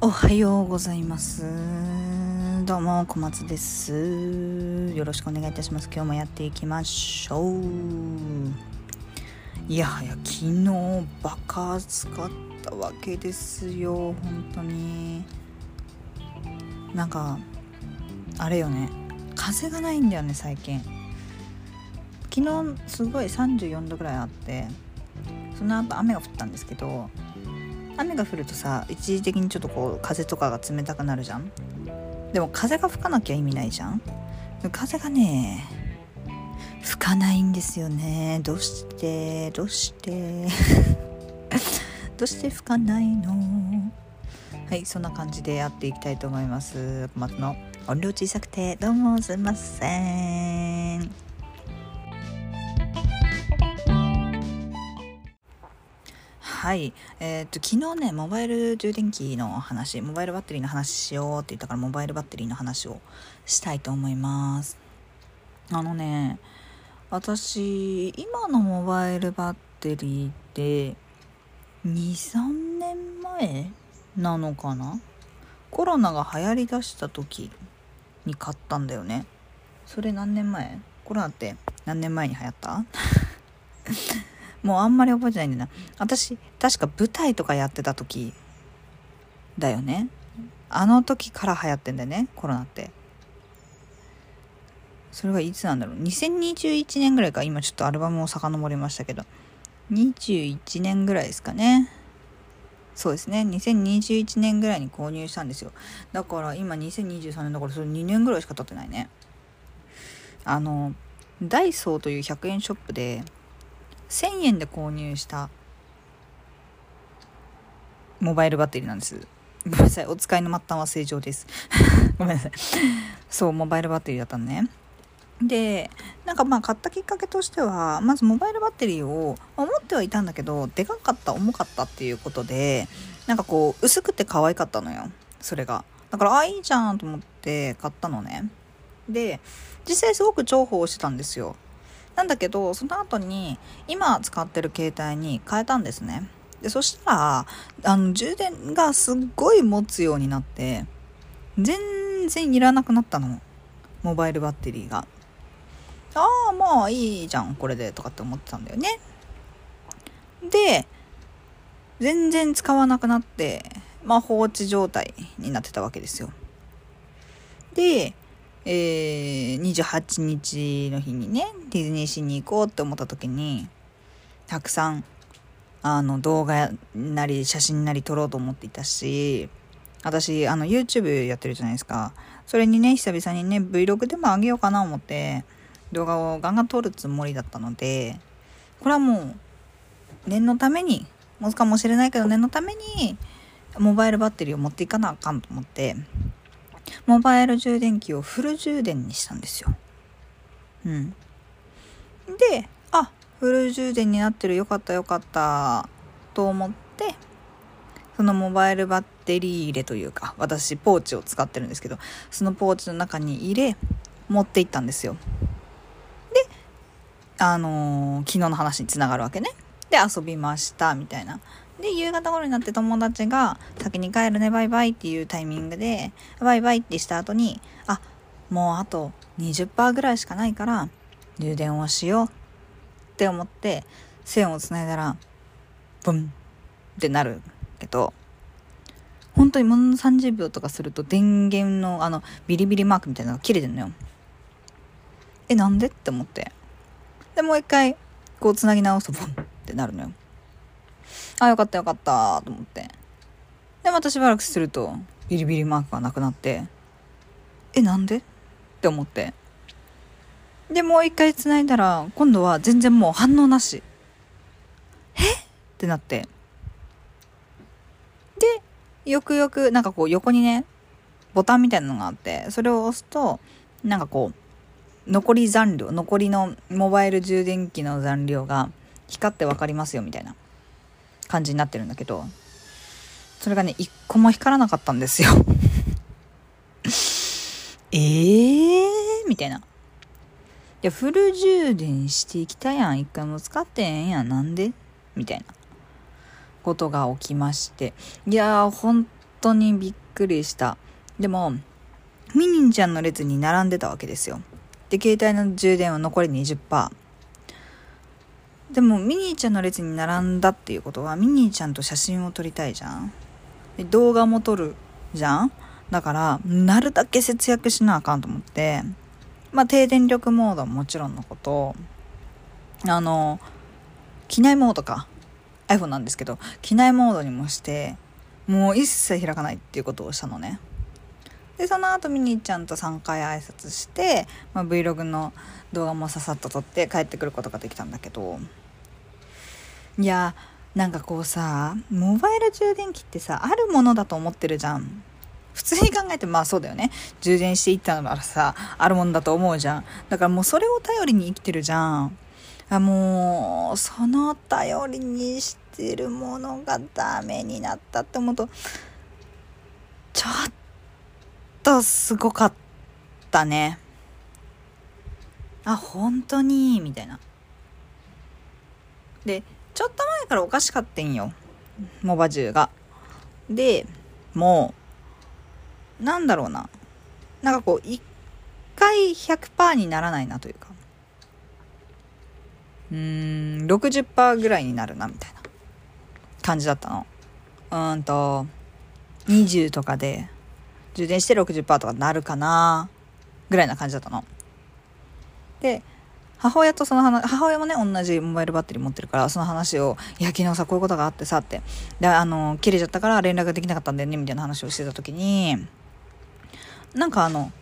おはようございます。どうも小松です。よろしくお願いいたします。今日もやっていきましょう。いやはや昨日バカ暑かったわけですよ。本当に。なんかあれよね。風がないんだよね最近。昨日すごい34度ぐらいあってその後雨が降ったんですけど雨が降るとさ一時的にちょっとこう風とかが冷たくなるじゃん。でも風が吹かなきゃ意味ないじゃん。風がね吹かないんですよね。どうして？どうして？どうして吹かないの？はいそんな感じでやっていきたいと思います。小松の音量小さくてどうもすいません。はい、えー、っと昨日ねモバイル充電器の話モバイルバッテリーの話しようって言ったからモバイルバッテリーの話をしたいと思います。あのね私今のモバイルバッテリーって23年前なのかな？コロナが流行りだした時に買ったんだよね。それ何年前？コロナって何年前に流行った？もうあんまり覚えてないんだよな。私、確か舞台とかやってた時だよね。あの時から流行ってんだよね、コロナって。それはいつなんだろう。2021年ぐらいか。今ちょっとアルバムを遡りましたけど。21年ぐらいですかね。そうですね。2021年ぐらいに購入したんですよ。だから今2023年だからそれ2年ぐらいしか経ってないね。あの、ダイソーという100円ショップで1000円で購入したモバイルバッテリーなんです。ごめんなさい。お使いの末端は正常です。ごめんなさい。そう、モバイルバッテリーだったのね。で、なんかまあ買ったきっかけとしては、まずモバイルバッテリーを持ってはいたんだけど、でかかった、重かったっていうことで、なんかこう、薄くて可愛かったのよ。それが。だから、あ、いいじゃんと思って買ったのね。で、実際すごく重宝してたんですよ。なんだけど、その後に、今使ってる携帯に変えたんですね。で、そしたら、あの、充電がすっごい持つようになって、全然いらなくなったの。モバイルバッテリーが。ああ、まあいいじゃん、これで、とかって思ってたんだよね。で、全然使わなくなって、まあ放置状態になってたわけですよ。で、えー、28日の日にね、ディズニーシーに行こうって思った時に、たくさん、あの、動画なり写真なり撮ろうと思っていたし、私、あの、YouTube やってるじゃないですか。それにね、久々にね、Vlog でもあげようかな思って、動画をガンガン撮るつもりだったので、これはもう、念のために、持つかもしれないけど、念のために、モバイルバッテリーを持っていかなあかんと思って、モバイル充電器をフル充電にしたんですよ。うん。で、あ、フル充電になってるよかったよかったと思って、そのモバイルバッテリー入れというか、私ポーチを使ってるんですけど、そのポーチの中に入れ、持って行ったんですよ。で、あのー、昨日の話につながるわけね。で、遊びました、みたいな。で、夕方頃になって友達が、先に帰るね、バイバイっていうタイミングで、バイバイってした後に、あ、もうあと20%ぐらいしかないから、充電をしようって思って、線を繋いだら、ブンってなるけど、本当にもの30秒とかすると電源のあのビリビリマークみたいなのが切れてんのよ。え、なんで？って思って。で、もう一回、こう繋ぎ直すとボンってなるのよ。あ、よかったよかったと思って。で、またしばらくすると、ビリビリマークがなくなって、え、なんで？って思って。で、もう一回繋いだら、今度は全然もう反応なし。え？ってなって。で、よくよく、なんかこう横にね、ボタンみたいなのがあって、それを押すと、なんかこう、残り残量、残りのモバイル充電器の残量が光ってわかりますよみたいな感じになってるんだけど、それがね、一個も光らなかったんですよ えー？みたいな。いや、フル充電してきたやん。一回も使ってへんやん。なんで？みたいなことが起きまして。いやー、本当にびっくりしたでもミニンちゃんの列に並んでたわけですよで携帯の充電は残り20%でもミニーちゃんの列に並んだっていうことはミニーちゃんと写真を撮りたいじゃん。動画も撮るじゃん？だからなるだけ節約しなあかんと思って。まあ低電力モードはもちろんのこと。あの機内モードか。iPhone なんですけど機内モードにもしてもう一切開かないっていうことをしたのね。でその後ミニーちゃんと3回挨拶して、まあ、Vlog の動画もささっと撮って帰ってくることができたんだけど。いやなんかこうさモバイル充電器ってさあるものだと思ってるじゃん。普通に考えてまあそうだよね。充電していったのならさあるもんだと思うじゃん。だからもうそれを頼りに生きてるじゃん。あもうその頼りにしてるものがダメになったって思うとちょっとすごかったね。あ本当にみたいな。でちょっと前からおかしかってんよ。モバジュが。でもうなんだろうな。なんかこう一回100%にならないなというか。うーん60%ぐらいになるなみたいな感じだったの。うーんと20とかで充電して60%とかなるかなぐらいな感じだったの。で母親とその話母親もね同じモバイルバッテリー持ってるからその話を「いや昨日さこういうことがあってさ」って。であの切れちゃったから連絡ができなかったんだよねみたいな話をしてた時になんかあの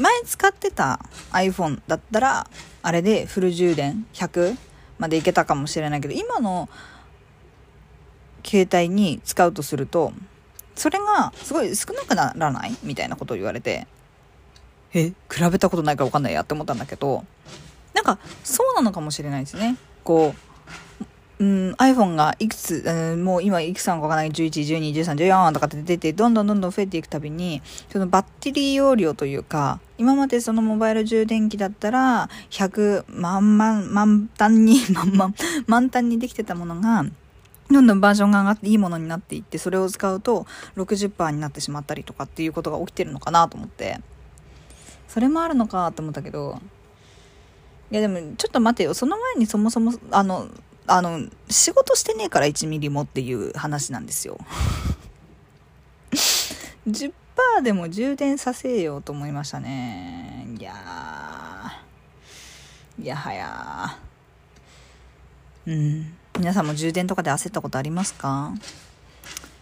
前使ってた iPhone だったらあれでフル充電100までいけたかもしれないけど今の携帯に使うとするとそれがすごい少なくならないみたいなことを言われてえ比べたことないから分かんないやって思ったんだけどなんかそうなのかもしれないですね。こう、うん、iPhone がいくつ、うん、もう今いくつなのか分かんない。11121314とかって出てどんどんどんどん増えていくたびにそのバッテリー容量というか今までそのモバイル充電器だったら100万万満タンに満満満タンにできてたものがどんどんバージョンが上がっていいものになっていってそれを使うと60%になってしまったりとかっていうことが起きてるのかなと思って。それもあるのかと思ったけど。いやでもちょっと待てよ。その前にそもそもあのあの仕事してねえから1ミリもっていう話なんですよ。10%でも充電させようと思いましたね。いやいやはやうん。皆さんも充電とかで焦ったことありますか？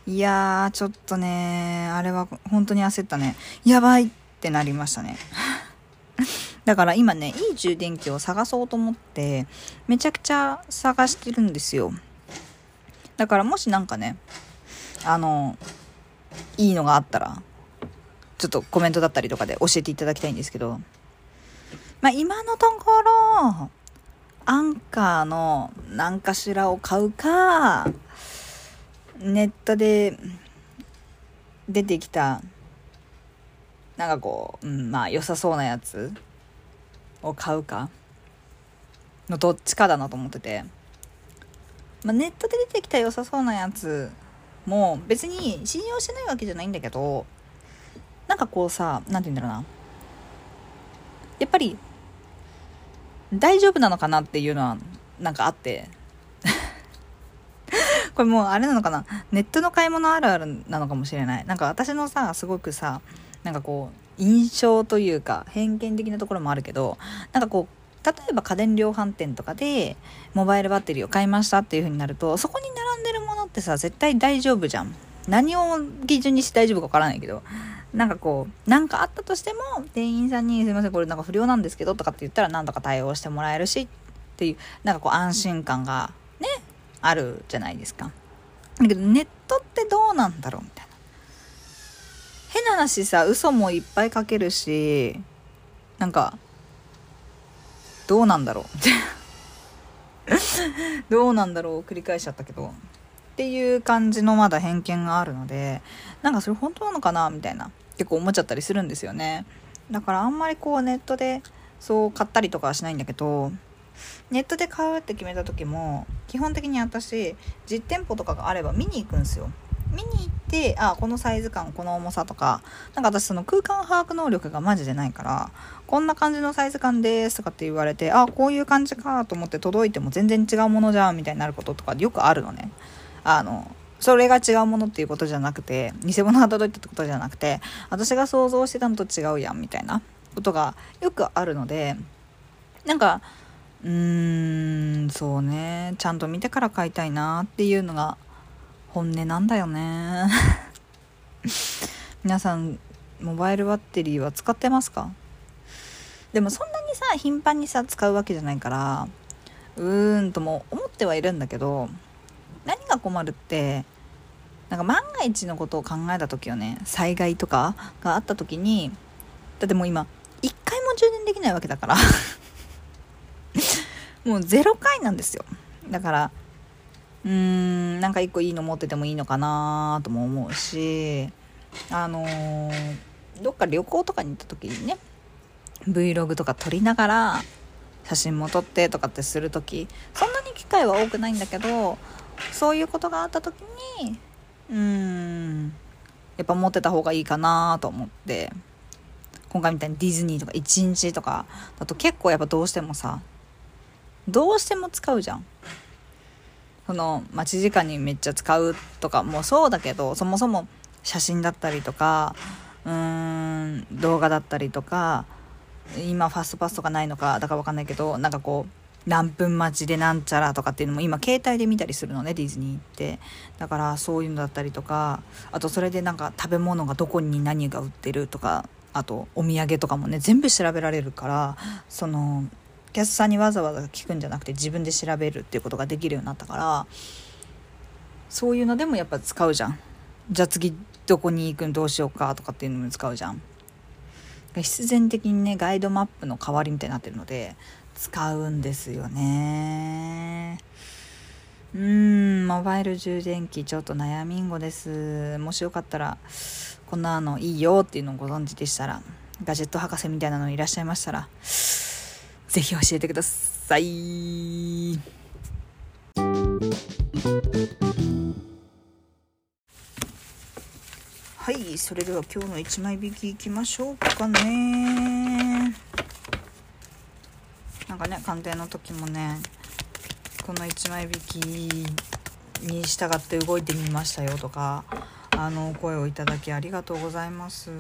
いやー、ちょっとね、あれは本当に焦ったね。やばいってなりましたね。だから今ね、いい充電器を探そうと思って、めちゃくちゃ探してるんですよ。だからもしなんかね、あの、いいのがあったら、ちょっとコメントだったりとかで教えていただきたいんですけど、まあ今のところ、アンカーの何かしらを買うか、ネットで出てきた、なんかこう、うん、まあ良さそうなやつを買うかのどっちかだなと思ってて、まあ、ネットで出てきた良さそうなやつも別に信用してないわけじゃないんだけどなんかこうさ何て言うんだろうな。やっぱり大丈夫なのかなっていうのはなんかあって。これもうあれなのかな？ネットの買い物あるあるなのかもしれない。なんか私のさすごくさなんかこう印象というか偏見的なところもあるけどなんかこう例えば家電量販店とかでモバイルバッテリーを買いましたっていう風になるとそこに並んでるものってさ絶対大丈夫じゃん。何を基準にして大丈夫かわからないけどなんかこう、なんかあったとしても、店員さんに、すいません、これなんか不良なんですけど、とかって言ったら、何とか対応してもらえるし、っていう、なんかこう、安心感が、ね、あるじゃないですか。だけど、ネットってどうなんだろうみたいな。変な話さ、嘘もいっぱいかけるし、なんか、どうなんだろう どうなんだろう繰り返しちゃったけど。っていう感じのまだ偏見があるので、なんかそれ本当なのかなみたいな。結構思っちゃったりするんですよね。だからあんまりこうネットでそう買ったりとかはしないんだけどネットで買うって決めた時も基本的に私実店舗とかがあれば見に行くんですよ。見に行ってあこのサイズ感この重さとかなんか私その空間把握能力がマジでないからこんな感じのサイズ感ですとかって言われてあこういう感じかと思って届いても全然違うものじゃんみたいになることとかよくあるのね。あのそれが違うものっていうことじゃなくて偽物が届いたってことじゃなくて私が想像してたのと違うやんみたいなことがよくあるのでなんかうーんそうねちゃんと見てから買いたいなっていうのが本音なんだよね。皆さんモバイルバッテリーは使ってますか？でもそんなにさ頻繁にさ使うわけじゃないからうーんとも思ってはいるんだけど何が困るってなんか万が一のことを考えた時よね災害とかがあった時にだってもう今1回も充電できないわけだから。もう0回なんですよ。だからうーんなんか1個いいの持っててもいいのかなとも思うしあのー、どっか旅行とかに行った時にね Vlog とか撮りながら写真も撮ってとかってする時そんなに機会は多くないんだけどそういうことがあった時にうーんやっぱ持ってた方がいいかなと思って今回みたいにディズニーとか1日とかだと結構やっぱどうしてもさどうしても使うじゃん。その待ち時間にめっちゃ使うとかもそうだけどそもそも写真だったりとかうーん動画だったりとか今ファストパスとかないのかだから分かんないけどなんかこう何分待ちでなんちゃらとかっていうのも今携帯で見たりするのねディズニーって。だからそういうのだったりとかあとそれでなんか食べ物がどこに何が売ってるとかあとお土産とかもね全部調べられるからそのキャストさんにわざわざ聞くんじゃなくて自分で調べるっていうことができるようになったからそういうのでもやっぱ使うじゃん。じゃあ次どこに行くんどうしようかとかっていうのも使うじゃん。必然的にねガイドマップの代わりみたいになってるので使うんですよねうんモバイル充電器ちょっと悩みんごですもしよかったらこんなのいいよっていうのをご存知でしたらガジェット博士みたいなのいらっしゃいましたらぜひ教えてください。はい、それでは今日の1枚引きいきましょうかね。かね、鑑定の時もね、この1枚引きに従って動いてみましたよとか、あの、声をいただきありがとうございます。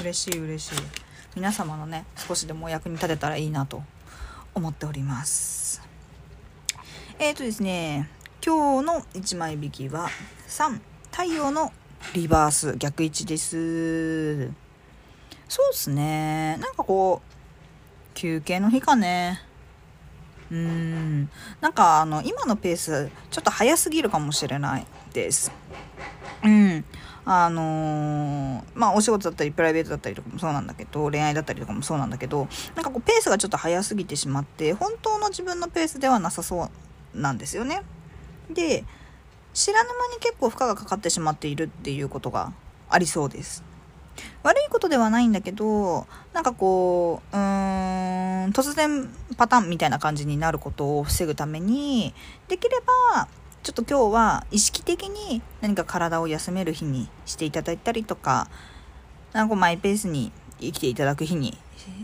嬉しい嬉しい。皆様のね少しでも役に立てたらいいなと思っておりますえっ、ー、とですね今日の1枚引きは3太陽のリバース逆位置ですそうっすねなんかこう休憩の日かねうんなんかあの今のペースちょっと早すぎるかもしれないですうんあのー、まあお仕事だったりプライベートだったりとかもそうなんだけど恋愛だったりとかもそうなんだけどなんかこうペースがちょっと早すぎてしまって本当の自分のペースではなさそうなんですよね。で知らぬ間に結構負荷がかかってしまっているっていうことがありそうです。悪いことではないんだけどなんかこううーん突然パターンみたいな感じになることを防ぐためにできればちょっと今日は意識的に何か体を休める日にしていただいたりとか、なんかマイペースに生きていただく日に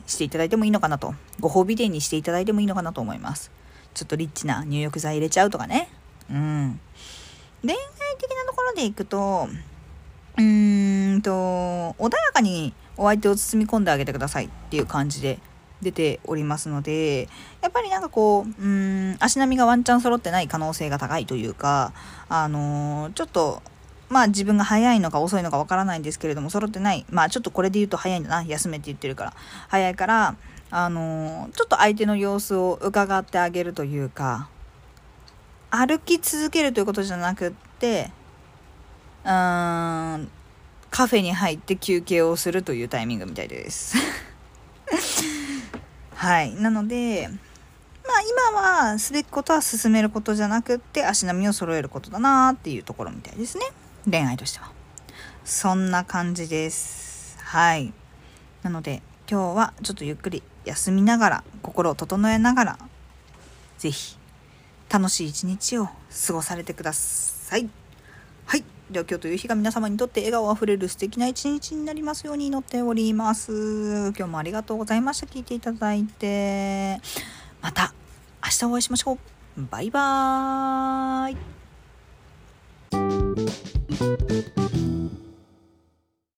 していただいてもいいのかなと。ご褒美デーにしていただいてもいいのかなと思います。ちょっとリッチな入浴剤入れちゃうとかね。うん。恋愛的なところでいくと、うーんと、穏やかにお相手を包み込んであげてくださいっていう感じで出ておりますのでやっぱりなんかこううん足並みがワンチャン揃ってない可能性が高いというかあのー、ちょっとまあ自分が早いのか遅いのかわからないんですけれども揃ってないまあちょっとこれで言うと早いんだな休めって言ってるから早いからあのー、ちょっと相手の様子を伺ってあげるというか歩き続けるということじゃなくってうんカフェに入って休憩をするというタイミングみたいです はい。なので、まあ今はすべきことは進めることじゃなくって足並みを揃えることだなっていうところみたいですね。恋愛としては。そんな感じです。はい。なので今日はちょっとゆっくり休みながら心を整えながら是非楽しい一日を過ごされてください。はいでは今日という日が皆様にとって笑顔あふれる素敵な一日になりますように祈っております。今日もありがとうございました。聞いていただいて。また明日お会いしましょう。バイバーイ。